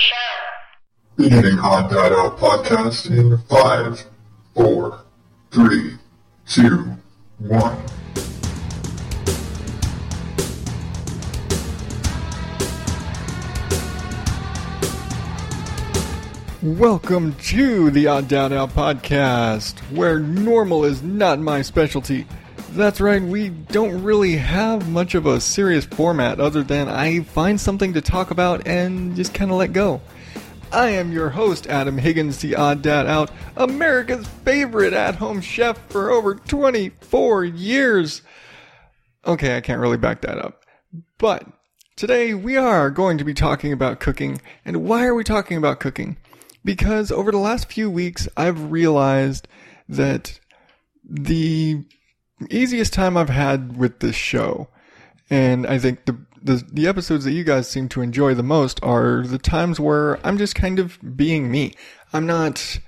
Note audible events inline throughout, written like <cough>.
show. Beginning Odd Dad Out podcast in five, four, three, two, one. Welcome to the Odd Dad Out podcast, where normal is not my specialty. That's right, we don't really have much of a serious format other than I find something to talk about and just kind of let go. I am your host, Adam Higgins, the Odd Dad Out, America's favorite at home chef for over 24 years. Okay, I can't really back that up. But today we are going to be talking about cooking. And why are we talking about cooking? Because over the last few weeks, I've realized that the easiest time I've had with this show, and I think the, the the episodes that you guys seem to enjoy the most are the times where I'm just kind of being me. I'm not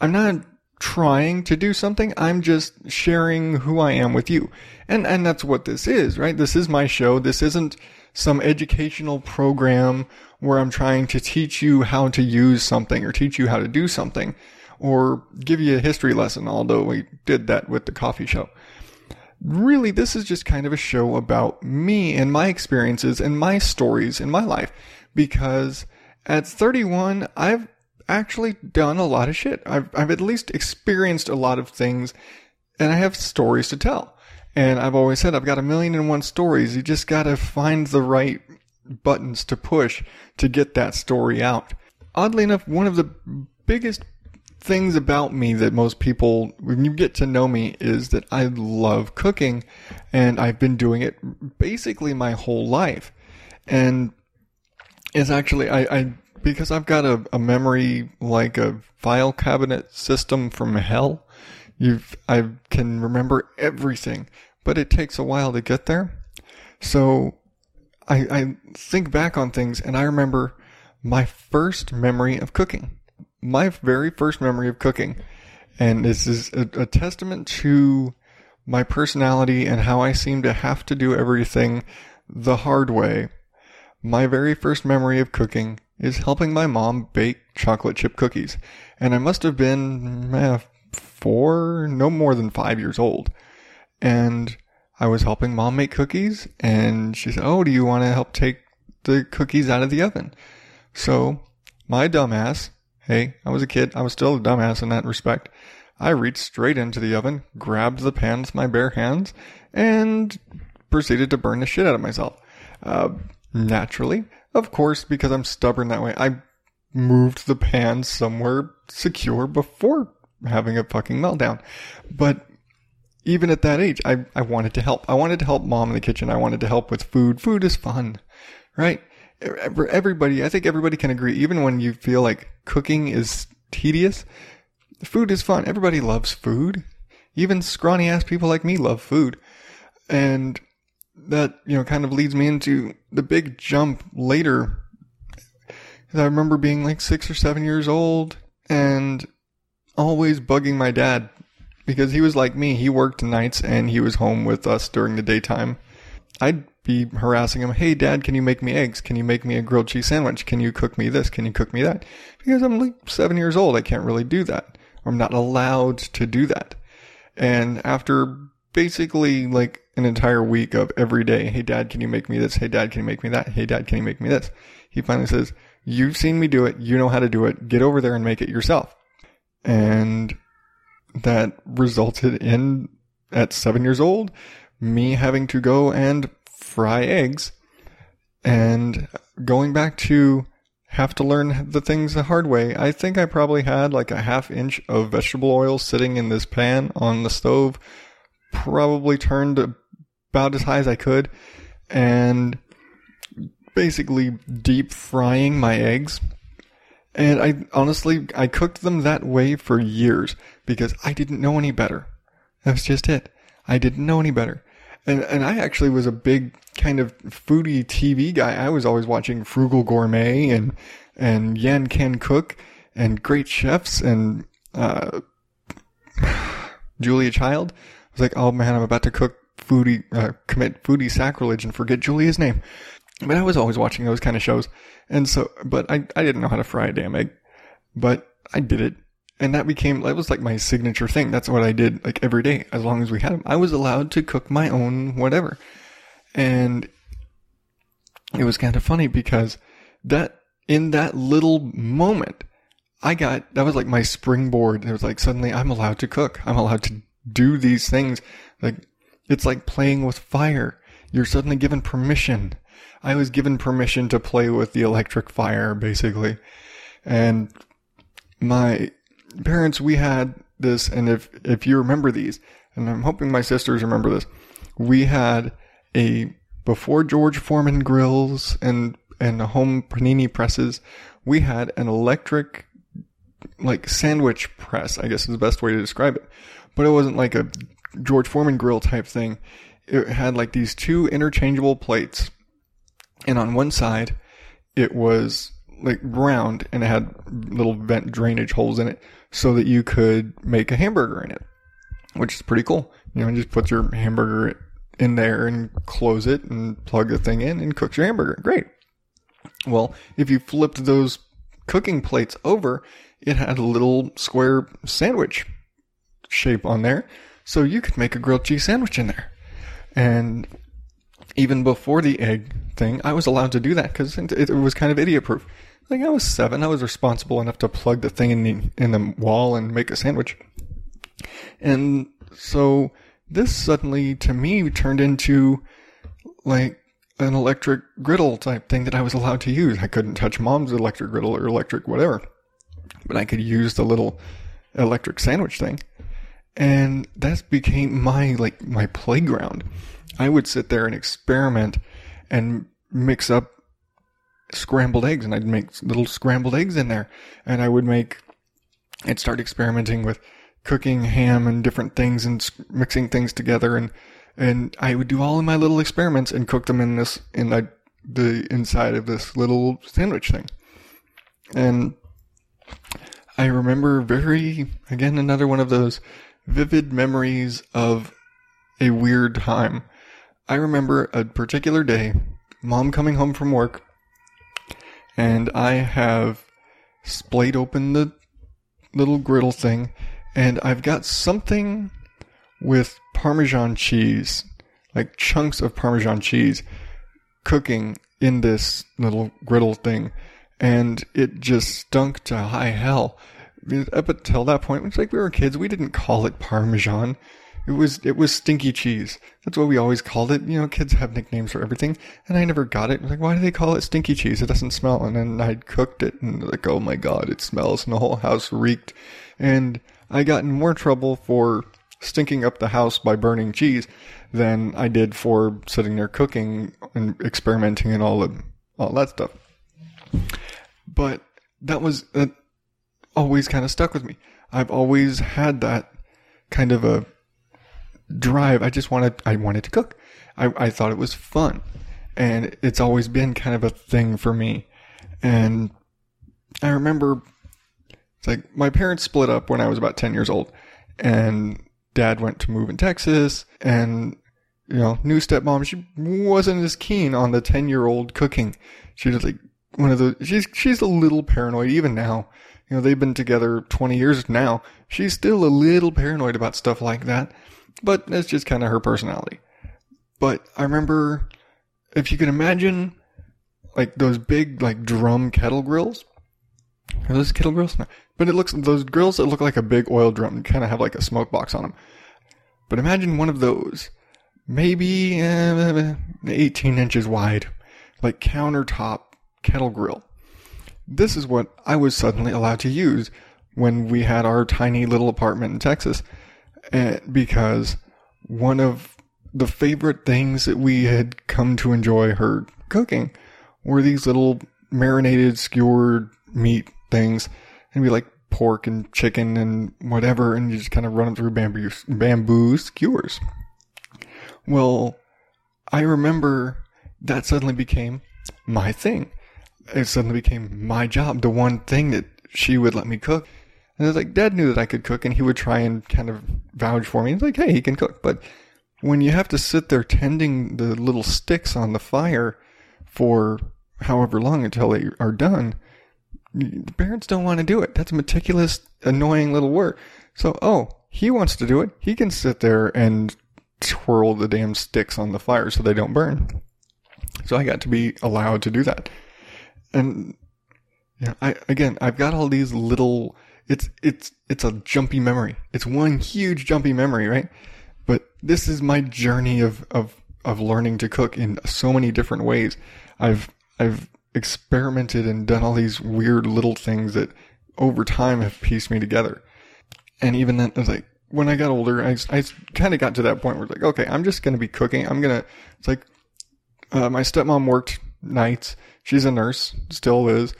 I'm not trying to do something. I'm just sharing who I am with you. And and that's what this is, right? This is my show. This isn't some educational program where I'm trying to teach you how to use something or teach you how to do something or give you a history lesson, although we did that with the coffee show. Really, this is just kind of a show about me and my experiences and my stories in my life because at 31, I've actually done a lot of shit. I've, I've at least experienced a lot of things and I have stories to tell. And I've always said I've got a million and one stories. You just got to find the right buttons to push to get that story out. Oddly enough, one of the biggest things about me that most people, when you get to know me, is that I love cooking and I've been doing it basically my whole life. And it's actually, I, I because I've got a, a memory like a file cabinet system from hell. You've, I can remember everything, but it takes a while to get there. So I, I think back on things and I remember my first memory of cooking. My very first memory of cooking. And this is a, a testament to my personality and how I seem to have to do everything the hard way. My very first memory of cooking is helping my mom bake chocolate chip cookies. And I must have been eh, four, no more than five years old. And I was helping mom make cookies and she said, Oh, do you want to help take the cookies out of the oven? So my dumbass, hey, I was a kid. I was still a dumbass in that respect. I reached straight into the oven, grabbed the pan with my bare hands, and proceeded to burn the shit out of myself. Uh, naturally, of course, because I'm stubborn that way, I moved the pan somewhere secure before having a fucking meltdown. But even at that age, I, I wanted to help. I wanted to help mom in the kitchen. I wanted to help with food. Food is fun, right? Everybody, I think everybody can agree, even when you feel like cooking is tedious, food is fun. Everybody loves food. Even scrawny ass people like me love food. And that, you know, kind of leads me into the big jump later. I remember being like six or seven years old and always bugging my dad because he was like me. He worked nights and he was home with us during the daytime. I'd be harassing him. Hey, dad, can you make me eggs? Can you make me a grilled cheese sandwich? Can you cook me this? Can you cook me that? Because I'm like seven years old. I can't really do that. I'm not allowed to do that. And after basically like an entire week of every day, hey, dad, can you make me this? Hey, dad, can you make me that? Hey, dad, can you make me this? He finally says, you've seen me do it. You know how to do it. Get over there and make it yourself. And that resulted in, at seven years old, me having to go and fry eggs and going back to have to learn the things the hard way. I think I probably had like a half inch of vegetable oil sitting in this pan on the stove, probably turned about as high as I could, and basically deep frying my eggs and I honestly, I cooked them that way for years because I didn't know any better. That was just it. I didn't know any better. And, and I actually was a big kind of foodie TV guy. I was always watching Frugal Gourmet and, and Yan Can Cook and great chefs and, uh, <sighs> Julia Child. I was like, oh man, I'm about to cook foodie, uh, commit foodie sacrilege and forget Julia's name. But I was always watching those kind of shows. And so, but I, I didn't know how to fry a damn egg, but I did it. And that became, that was like my signature thing. That's what I did like every day as long as we had them. I was allowed to cook my own whatever. And it was kind of funny because that, in that little moment, I got, that was like my springboard. It was like suddenly I'm allowed to cook. I'm allowed to do these things. Like, it's like playing with fire. You're suddenly given permission. I was given permission to play with the electric fire, basically. And my parents, we had this, and if, if you remember these, and I'm hoping my sisters remember this, we had a, before George Foreman grills and, and home panini presses, we had an electric, like sandwich press, I guess is the best way to describe it. But it wasn't like a George Foreman grill type thing. It had like these two interchangeable plates and on one side it was like round and it had little vent drainage holes in it so that you could make a hamburger in it, which is pretty cool. You know, just put your hamburger in there and close it and plug the thing in and cook your hamburger. Great. Well, if you flipped those cooking plates over, it had a little square sandwich shape on there. So you could make a grilled cheese sandwich in there. And even before the egg thing, I was allowed to do that because it, was kind of idiot proof. Like I was seven, I was responsible enough to plug the thing in the in the wall and make a sandwich. And so this suddenly, to me, turned into like an electric griddle type thing that I was allowed to use. I couldn't touch mom's electric griddle or electric whatever, but I could use the little electric sandwich thing. And that became my, like, my playground. I would sit there and experiment and mix up scrambled eggs and I'd make little scrambled eggs in there. And I would make I'd start experimenting with cooking ham and different things and mixing things together. And and I would do all of my little experiments and cook them in this in the, the inside of this little sandwich thing. And I remember very again another one of those vivid memories of a weird time. I remember a particular day, mom coming home from work, and I have splayed open the little griddle thing, and I've got something with Parmesan cheese, like chunks of Parmesan cheese, cooking in this little griddle thing, and it just stunk to high hell. Up until that point, it's like we were kids, we didn't call it Parmesan. It was it was stinky cheese. That's what we always called it. You know, kids have nicknames for everything, and I never got it. Like, why do they call it stinky cheese? It doesn't smell. And then I cooked it, and like, oh my god, it smells, and the whole house reeked. And I got in more trouble for stinking up the house by burning cheese than I did for sitting there cooking and experimenting and all of all that stuff. But that was that always kind of stuck with me. I've always had that kind of a drive. I just wanted, I wanted to cook. I, I thought it was fun. And it's always been kind of a thing for me. And I remember it's like my parents split up when I was about 10 years old and dad went to move in Texas and you know, new stepmom, she wasn't as keen on the 10 year old cooking. She was like one of the, she's, she's a little paranoid even now. You know, they've been together 20 years now. She's still a little paranoid about stuff like that but that's just kind of her personality. But I remember, if you can imagine, like those big like drum kettle grills. Are those kettle grills? No. But it looks those grills that look like a big oil drum and kind of have like a smoke box on them. But imagine one of those, maybe uh, 18 inches wide, like countertop kettle grill. This is what I was suddenly allowed to use when we had our tiny little apartment in Texas and because one of the favorite things that we had come to enjoy her cooking were these little marinated skewered meat things. And we like pork and chicken and whatever and you just kind of run them through bamboo bamboo skewers. Well i remember that suddenly became my thing. It suddenly became my job the one thing that she would let me cook and it's like, Dad knew that I could cook and he would try and kind of vouch for me. He's like, hey, he can cook. But when you have to sit there tending the little sticks on the fire for however long until they are done, the parents don't want to do it. That's meticulous, annoying little work. So, oh, he wants to do it. He can sit there and twirl the damn sticks on the fire so they don't burn. So I got to be allowed to do that. And yeah, I again, I've got all these little it's it's it's a jumpy memory. It's one huge jumpy memory, right? But this is my journey of of of learning to cook in so many different ways. I've I've experimented and done all these weird little things that over time have pieced me together. And even then, I was like, when I got older, I, I kind of got to that point where it's like, okay, I'm just going to be cooking. I'm going to, it's like, uh, my stepmom worked nights. She's a nurse, still is.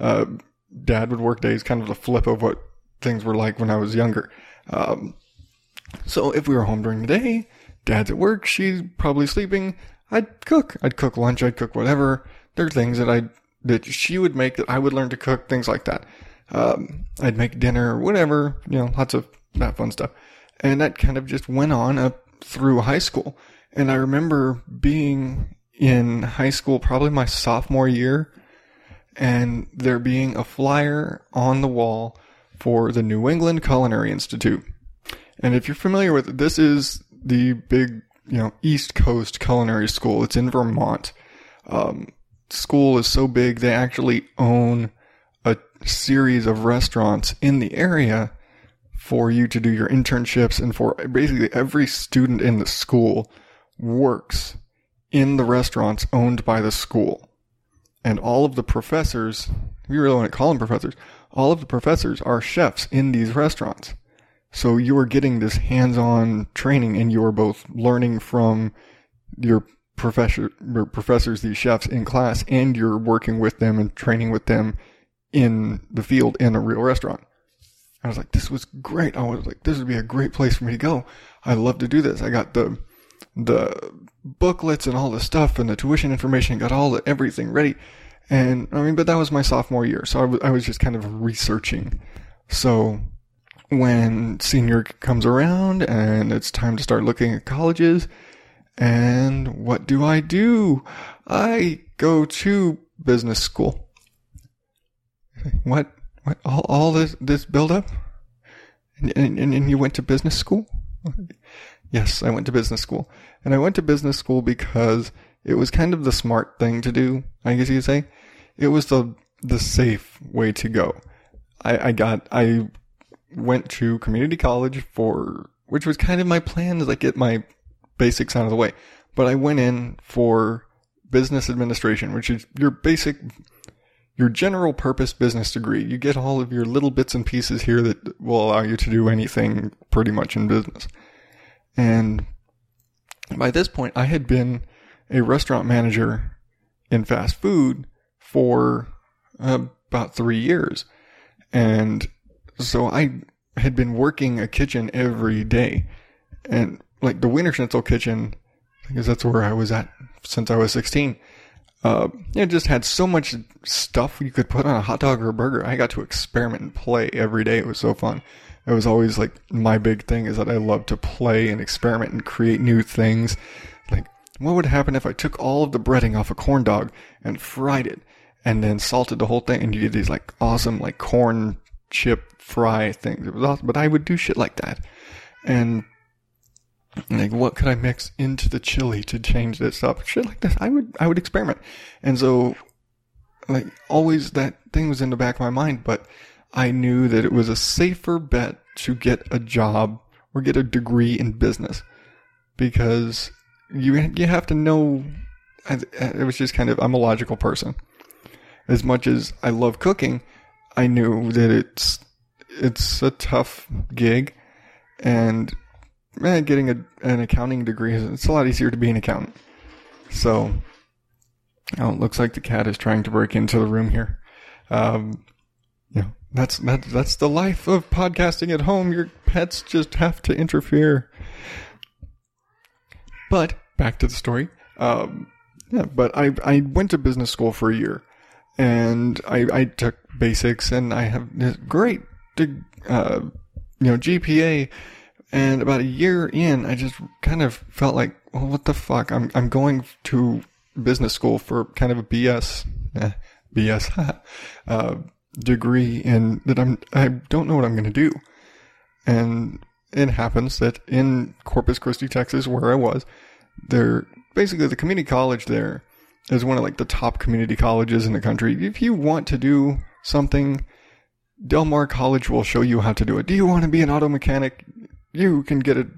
Uh, dad would work days, kind of the flip of what things were like when I was younger. Um, so if we were home during the day, dad's at work, she's probably sleeping, I'd cook. I'd cook lunch, I'd cook whatever. There are things that I that she would make that I would learn to cook, things like that. Um, I'd make dinner, whatever, you know, lots of that fun stuff. And that kind of just went on up through high school. And I remember being in high school, probably my sophomore year, and there being a flyer on the wall for the New England Culinary Institute. And if you're familiar with it, this is the big, you know, East Coast Culinary School. It's in Vermont. Um, school is so big, they actually own a series of restaurants in the area for you to do your internships and for basically every student in the school works in the restaurants owned by the school. And all of the professors, if you really want to call them professors, all of the professors are chefs in these restaurants. So you are getting this hands-on training and you are both learning from your professor, your professors, these chefs in class, and you're working with them and training with them in the field in a real restaurant. I was like, this was great. I was like, this would be a great place for me to go. I'd love to do this. I got the, the booklets and all the stuff and the tuition information, got all the, everything ready. And I mean, but that was my sophomore year. So I, w- I was just kind of researching. So when senior comes around and it's time to start looking at colleges, and what do I do? I go to business school. What? What? All, all this, this build up? And, and, and you went to business school? Yes, I went to business school. And I went to business school because it was kind of the smart thing to do, I guess you could say. It was the, the safe way to go. I, I got, I went to community college for, which was kind of my plan to like get my basics out of the way. But I went in for business administration, which is your basic your general purpose business degree. You get all of your little bits and pieces here that will allow you to do anything pretty much in business. And by this point, I had been a restaurant manager in fast food for uh, about three years. And so I had been working a kitchen every day. And like the Wienerschnitzel kitchen, because that's where I was at since I was 16 uh, it just had so much stuff you could put on a hot dog or a burger. I got to experiment and play every day. It was so fun. It was always like my big thing is that I love to play and experiment and create new things. Like, what would happen if I took all of the breading off a corn dog and fried it and then salted the whole thing and you get these like awesome like corn chip fry things. It was awesome, but I would do shit like that. And like what could I mix into the chili to change this up? Shit like this. I would I would experiment. And so like always that thing was in the back of my mind, but I knew that it was a safer bet to get a job or get a degree in business because you you have to know it was just kind of I'm a logical person. As much as I love cooking, I knew that it's it's a tough gig and eh, getting a, an accounting degree is it's a lot easier to be an accountant. So, oh, it looks like the cat is trying to break into the room here. Um, know, that's that's that's the life of podcasting at home. Your pets just have to interfere. But back to the story. Um, yeah, but I I went to business school for a year, and I I took basics, and I have this great, uh, you know, GPA and about a year in, I just kind of felt like, well, what the fuck? I'm, I'm going to business school for kind of a BS, eh, BS <laughs> uh, degree in that I'm I don't know what I'm going to do, and it happens that in Corpus Christi, Texas, where I was, there basically the community college there is one of like the top community colleges in the country. If you want to do something, Del Mar College will show you how to do it. Do you want to be an auto mechanic? You can get it.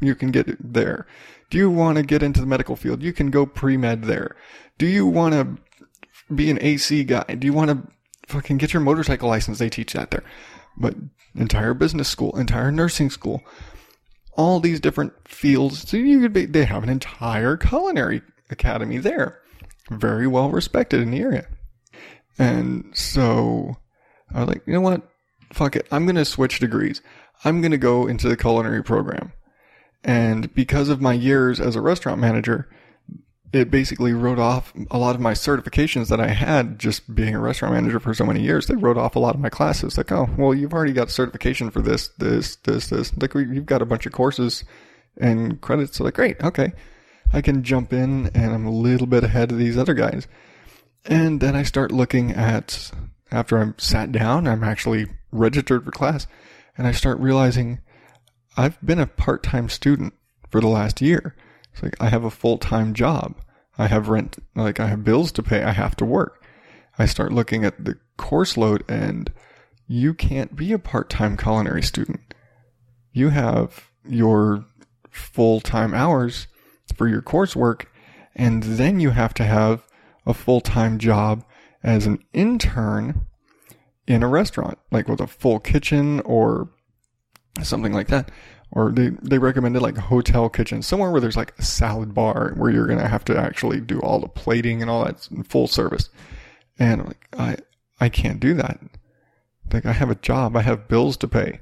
You can get it there. Do you want to get into the medical field? You can go pre-med there. Do you want to be an AC guy? Do you want to fucking get your motorcycle license? They teach that there. But entire business school, entire nursing school, all these different fields. So you could be, they have an entire culinary academy there. Very well respected in the area. And so I was like, you know what? Fuck it. I'm going to switch degrees. I'm going to go into the culinary program. And because of my years as a restaurant manager, it basically wrote off a lot of my certifications that I had just being a restaurant manager for so many years. They wrote off a lot of my classes. Like, oh, well, you've already got certification for this, this, this, this. Like, you've got a bunch of courses and credits. So, like, great, okay. I can jump in and I'm a little bit ahead of these other guys. And then I start looking at, after I'm sat down, I'm actually registered for class, and I start realizing I've been a part time student for the last year. It's like I have a full time job. I have rent, like I have bills to pay. I have to work. I start looking at the course load and you can't be a part time culinary student. You have your full time hours for your coursework and then you have to have a full time job as an intern in a restaurant, like with a full kitchen or something like that or they, they recommended like a hotel kitchen, somewhere where there's like a salad bar where you're to have to actually do all the plating and all that full service. And I'm like, I, I can't do that. Like I have a job. I have bills to pay.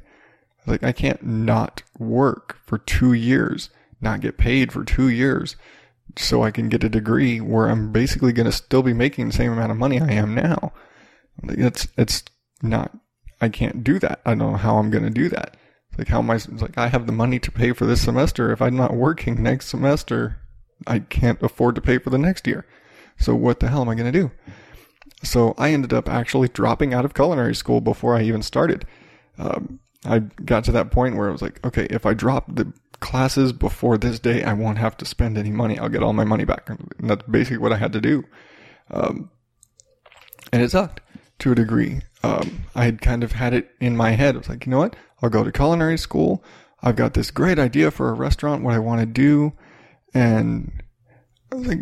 Like I can't not work for two years, not get paid for two years so I can get a degree where I'm basically to still be making the same amount of money I am now. Like it's, it's not, I can't do that. I don't know how I'm to do that. Like how am I? Like I have the money to pay for this semester. If I'm not working next semester, I can't afford to pay for the next year. So what the hell am I going to do? So I ended up actually dropping out of culinary school before I even started. Um, I got to that point where I was like, okay, if I drop the classes before this day, I won't have to spend any money. I'll get all my money back. And that's basically what I had to do. Um, and it sucked to a degree. Um, I had kind of had it in my head. I was like, you know what? I'll go to culinary school. I've got this great idea for a restaurant, what I want to do. And I like,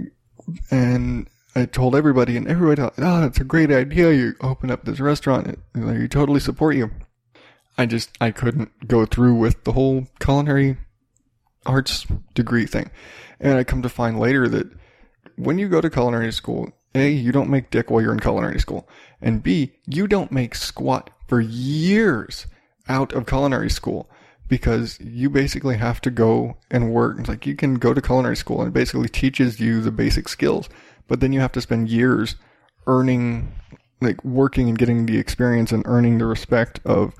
and I told everybody, and everybody, thought, oh, that's a great idea. You open up this restaurant. It, you totally support you. I just, I couldn't go through with the whole culinary arts degree thing. And I come to find later that when you go to culinary school, A, you don't make dick while you're in culinary school. And B, you don't make squat for years out of culinary school because you basically have to go and work. It's like you can go to culinary school and it basically teaches you the basic skills, but then you have to spend years earning, like working and getting the experience and earning the respect of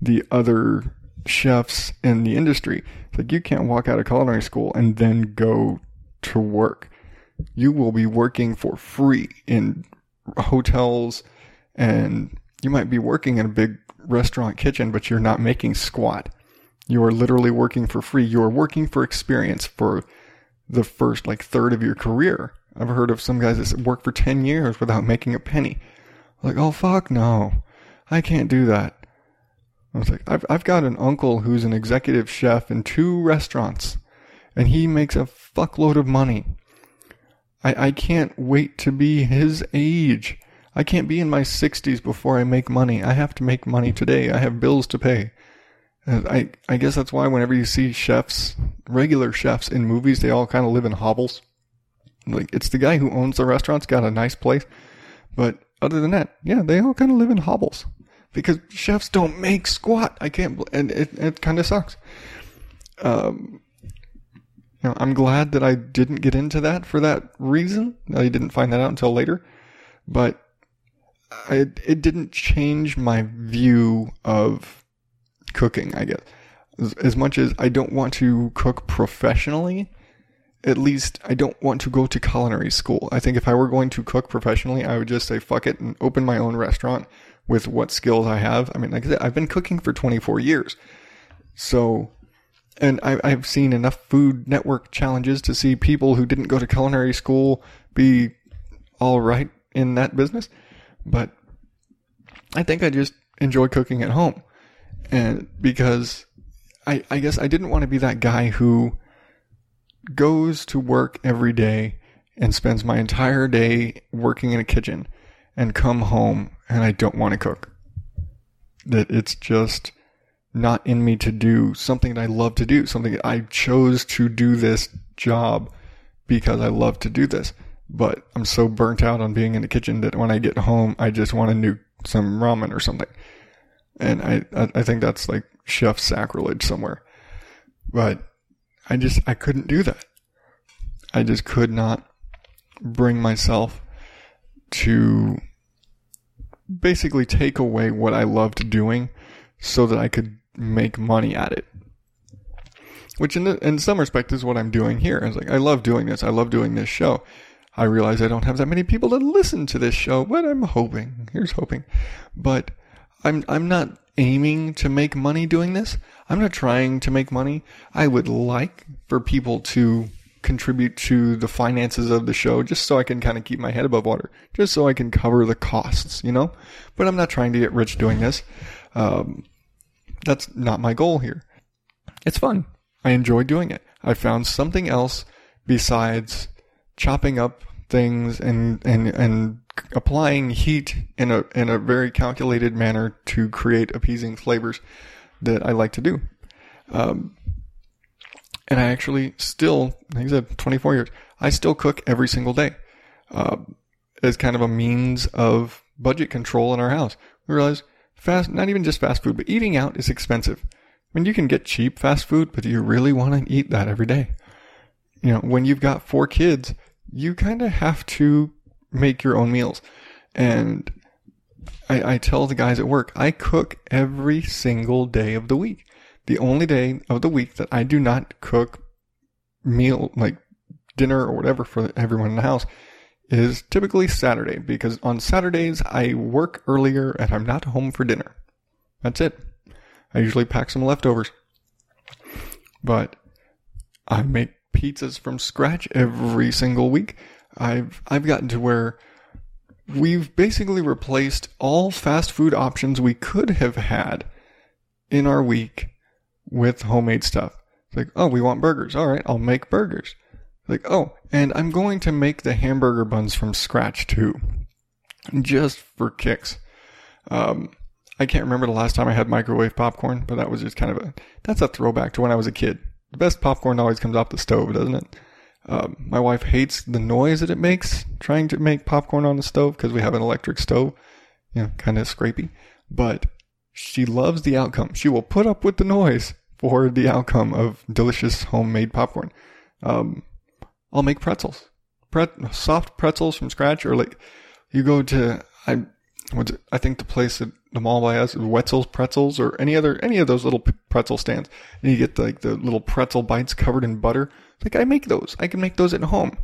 the other chefs in the industry. It's like you can't walk out of culinary school and then go to work. You will be working for free in hotels and you might be working in a big restaurant kitchen, but you're not making squat. You are literally working for free. You are working for experience for the first like third of your career. I've heard of some guys that work for 10 years without making a penny. Like, oh fuck no. I can't do that. I was like, I've, I've got an uncle who's an executive chef in two restaurants and he makes a fuckload of money. I, I can't wait to be his age. I can't be in my 60s before I make money. I have to make money today. I have bills to pay. I, I guess that's why whenever you see chefs, regular chefs in movies, they all kind of live in hovels. Like, it's the guy who owns the restaurant's got a nice place. But other than that, yeah, they all kind of live in hovels. Because chefs don't make squat. I can't, and it, it kind of sucks. Um, I'm glad that I didn't get into that for that reason. I didn't find that out until later. But I, it didn't change my view of cooking, I guess. As, as much as I don't want to cook professionally, at least I don't want to go to culinary school. I think if I were going to cook professionally, I would just say fuck it and open my own restaurant with what skills I have. I mean, like I said, I've been cooking for 24 years. So, and I, I've seen enough Food Network challenges to see people who didn't go to culinary school be all right in that business. But I think I just enjoy cooking at home. And because I, I guess I didn't want to be that guy who goes to work every day and spends my entire day working in a kitchen and come home and I don't want to cook. That it's just not in me to do something that I love to do, something I chose to do this job because I love to do this. But I'm so burnt out on being in the kitchen that when I get home, I just want to nuke some ramen or something. And I, I think that's like chef sacrilege somewhere. But I just, I couldn't do that. I just could not bring myself to basically take away what I loved doing so that I could make money at it. Which in, the, in some respect is what I'm doing here. I was like, I love doing this. I love doing this show. I realize I don't have that many people to listen to this show, but I'm hoping. Here's hoping. But I'm I'm not aiming to make money doing this. I'm not trying to make money. I would like for people to contribute to the finances of the show just so I can kind of keep my head above water, just so I can cover the costs, you know? But I'm not trying to get rich doing this. Um, that's not my goal here. It's fun. I enjoy doing it. I found something else besides chopping up things and, and, and applying heat in a, in a very calculated manner to create appeasing flavors that I like to do. Um, and I actually still, like I said, 24 years, I still cook every single day. Uh, as kind of a means of budget control in our house. We realize fast, not even just fast food, but eating out is expensive. I mean, you can get cheap fast food, but do you really want to eat that every day? You know, when you've got four kids, you kind of have to make your own meals. And I, I tell the guys at work, I cook every single day of the week the only day of the week that I do not cook meal like dinner or whatever for everyone in the house is typically Saturday because on Saturdays I work earlier and I'm not home for dinner. That's it. I usually pack some leftovers. But I make pizzas from scratch every single week. I've I've gotten to where we've basically replaced all fast food options we could have had in our week with homemade stuff. It's like, oh, we want burgers. All right, I'll make burgers. Like, oh, and I'm going to make the hamburger buns from scratch too, just for kicks. Um, I can't remember the last time I had microwave popcorn, but that was just kind of a that's a throwback to when I was a kid. The best popcorn always comes off the stove, doesn't it? Um, my wife hates the noise that it makes trying to make popcorn on the stove because we have an electric stove, you know, kind of scrapey. But she loves the outcome. She will put up with the noise for the outcome of delicious homemade popcorn. Um, I'll make pretzels, Pret- soft pretzels from scratch, or like you go to I, I think the place at the mall by us, Wetzel's Pretzels, or any other any of those little pretzel stands, and you get the, like the little pretzel bites covered in butter. Like I make those. I can make those at home.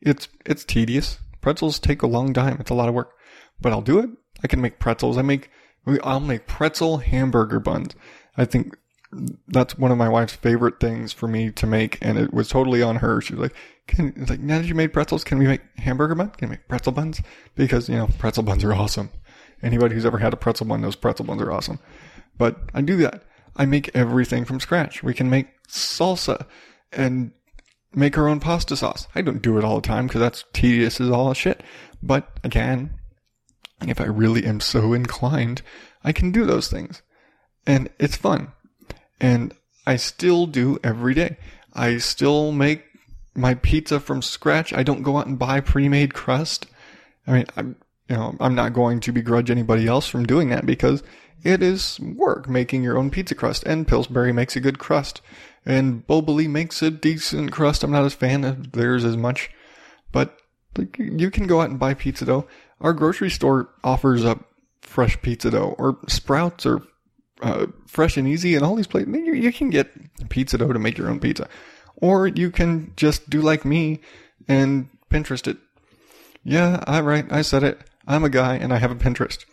It's it's tedious. Pretzels take a long time. It's a lot of work, but I'll do it. I can make pretzels. I make I'll make pretzel hamburger buns. I think that's one of my wife's favorite things for me to make, and it was totally on her. She was like, "Can like now that you made pretzels, can we make hamburger buns? Can we make pretzel buns? Because you know pretzel buns are awesome. Anybody who's ever had a pretzel bun knows pretzel buns are awesome. But I do that. I make everything from scratch. We can make salsa and make our own pasta sauce. I don't do it all the time because that's tedious as all shit, but I can. If I really am so inclined, I can do those things. And it's fun. And I still do every day. I still make my pizza from scratch. I don't go out and buy pre-made crust. I mean, I'm, you know, I'm not going to begrudge anybody else from doing that because it is work making your own pizza crust and Pillsbury makes a good crust and Boboli makes a decent crust. I'm not a fan of theirs as much, but like, you can go out and buy pizza dough. Our grocery store offers up fresh pizza dough or Sprouts or uh, Fresh and Easy and all these places. You, you can get pizza dough to make your own pizza. Or you can just do like me and Pinterest it. Yeah, I right. I said it. I'm a guy and I have a Pinterest.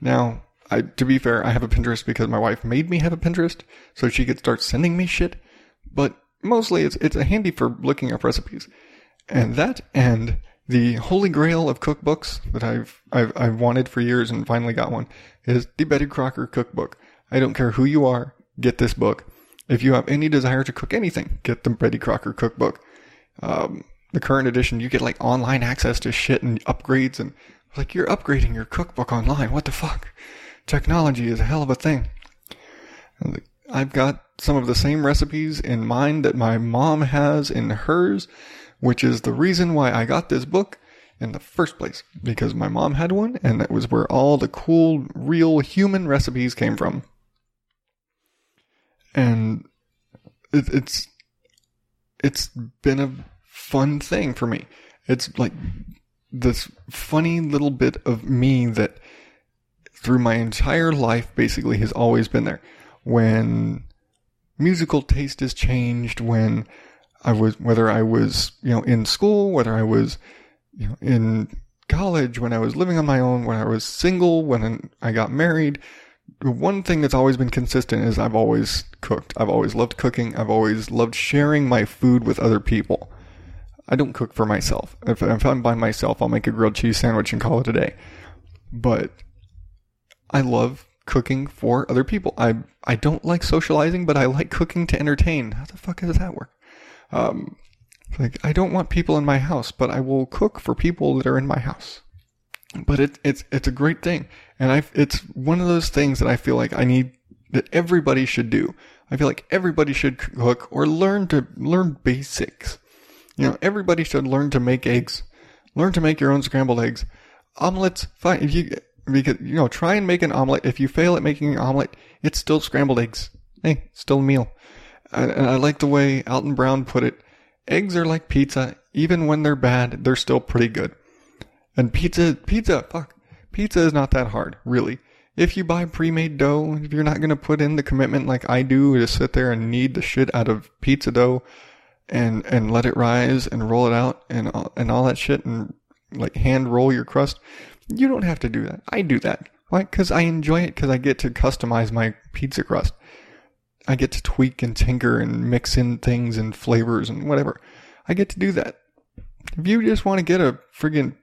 Now, I, to be fair, I have a Pinterest because my wife made me have a Pinterest so she could start sending me shit. But mostly it's, it's a handy for looking up recipes. And that and the holy grail of cookbooks that I've, I've, I've wanted for years and finally got one is the Betty Crocker cookbook. I don't care who you are, get this book. If you have any desire to cook anything, get the Betty Crocker cookbook. Um, the current edition, you get like online access to shit and upgrades and like you're upgrading your cookbook online. What the fuck? Technology is a hell of a thing. I've got some of the same recipes in mind that my mom has in hers, which is the reason why I got this book in the first place because my mom had one and that was where all the cool, real human recipes came from. And it, it's, it's been a fun thing for me. It's like this funny little bit of me that through my entire life basically has always been there. When musical taste has changed, when I was, whether I was, you know, in school, whether I was, you know, in college, when I was living on my own, when I was single, when I got married, one thing that's always been consistent is I've always cooked. I've always loved cooking. I've always loved sharing my food with other people. I don't cook for myself. If, if I'm by myself, I'll make a grilled cheese sandwich and call it a day. But I love cooking for other people. I I don't like socializing, but I like cooking to entertain. How the fuck does that work? Um, like I don't want people in my house, but I will cook for people that are in my house. But it, it's it's a great thing, and I it's one of those things that I feel like I need that everybody should do. I feel like everybody should cook or learn to learn basics. You know, everybody should learn to make eggs. Learn to make your own scrambled eggs. Omelets, fine. If you, because, you know, try and make an omelet. If you fail at making an omelet, it's still scrambled eggs. Hey, still a meal. And, I like the way Alton Brown put it. Eggs are like pizza. Even when they're bad, they're still pretty good. And pizza, pizza, fuck. Pizza is not that hard, really. If you buy pre-made dough, if you're not going to put in the commitment like I do to sit there and knead the shit out of pizza dough, and and let it rise and roll it out and and all that shit and like hand roll your crust. You don't have to do that. I do that. Why? Because I enjoy it. Because I get to customize my pizza crust. I get to tweak and tinker and mix in things and flavors and whatever. I get to do that. If you just want to get a friggin'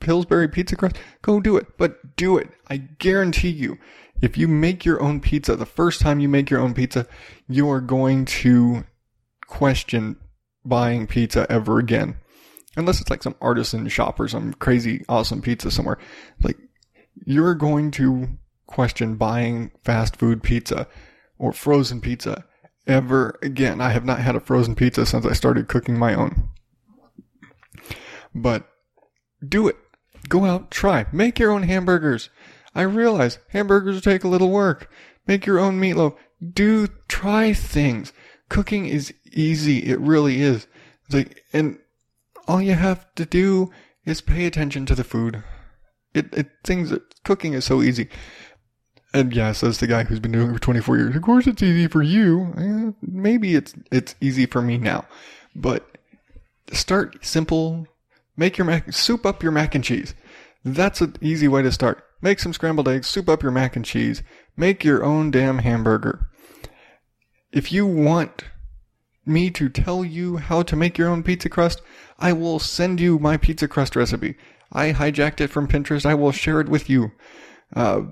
Pillsbury pizza crust, go do it. But do it. I guarantee you, if you make your own pizza, the first time you make your own pizza, you are going to question buying pizza ever again. Unless it's like some artisan shop or some crazy awesome pizza somewhere. Like, you're going to question buying fast food pizza or frozen pizza ever again. I have not had a frozen pizza since I started cooking my own. But do it. Go out, try. Make your own hamburgers. I realize hamburgers take a little work. Make your own meatloaf. Do try things. Cooking is easy. It really is. Like, and all you have to do is pay attention to the food. It, it things cooking is so easy. And yeah, says the guy who's been doing it for 24 years. Of course, it's easy for you. Eh, maybe it's it's easy for me now, but start simple. Make your mac, soup up your mac and cheese. That's an easy way to start. Make some scrambled eggs, soup up your mac and cheese. Make your own damn hamburger. If you want me to tell you how to make your own pizza crust, I will send you my pizza crust recipe. I hijacked it from Pinterest. I will share it with you. Uh,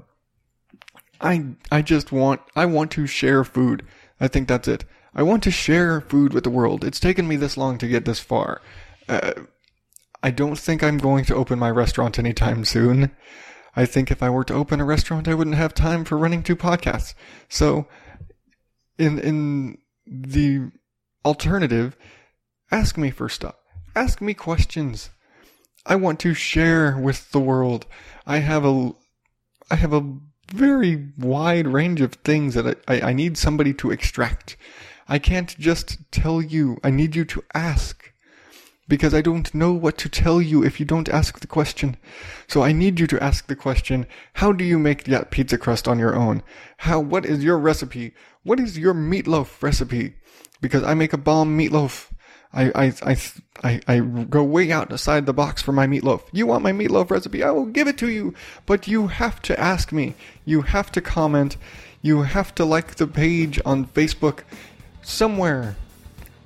I I just want I want to share food. I think that's it. I want to share food with the world. It's taken me this long to get this far. Uh, I don't think I'm going to open my restaurant anytime soon. I think if I were to open a restaurant, I wouldn't have time for running two podcasts. So, in in the alternative, ask me for stuff. Ask me questions. I want to share with the world. I have a, I have a very wide range of things that I, I need somebody to extract. I can't just tell you. I need you to ask. Because I don't know what to tell you if you don't ask the question. So I need you to ask the question, how do you make that pizza crust on your own? How, what is your recipe? What is your meatloaf recipe? Because I make a bomb meatloaf. I, I, I, I, I go way outside the box for my meatloaf. You want my meatloaf recipe? I will give it to you. But you have to ask me. You have to comment. You have to like the page on Facebook somewhere.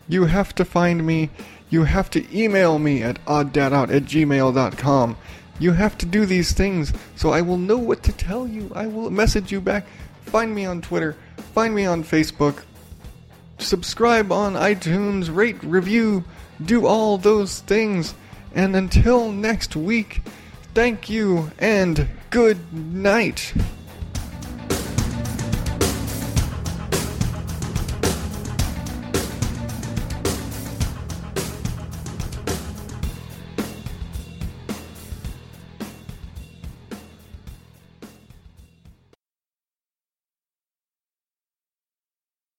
You have to find me. You have to email me at odddadout at gmail.com. You have to do these things so I will know what to tell you. I will message you back. Find me on Twitter. Find me on Facebook. Subscribe on iTunes. Rate, review. Do all those things. And until next week, thank you and good night.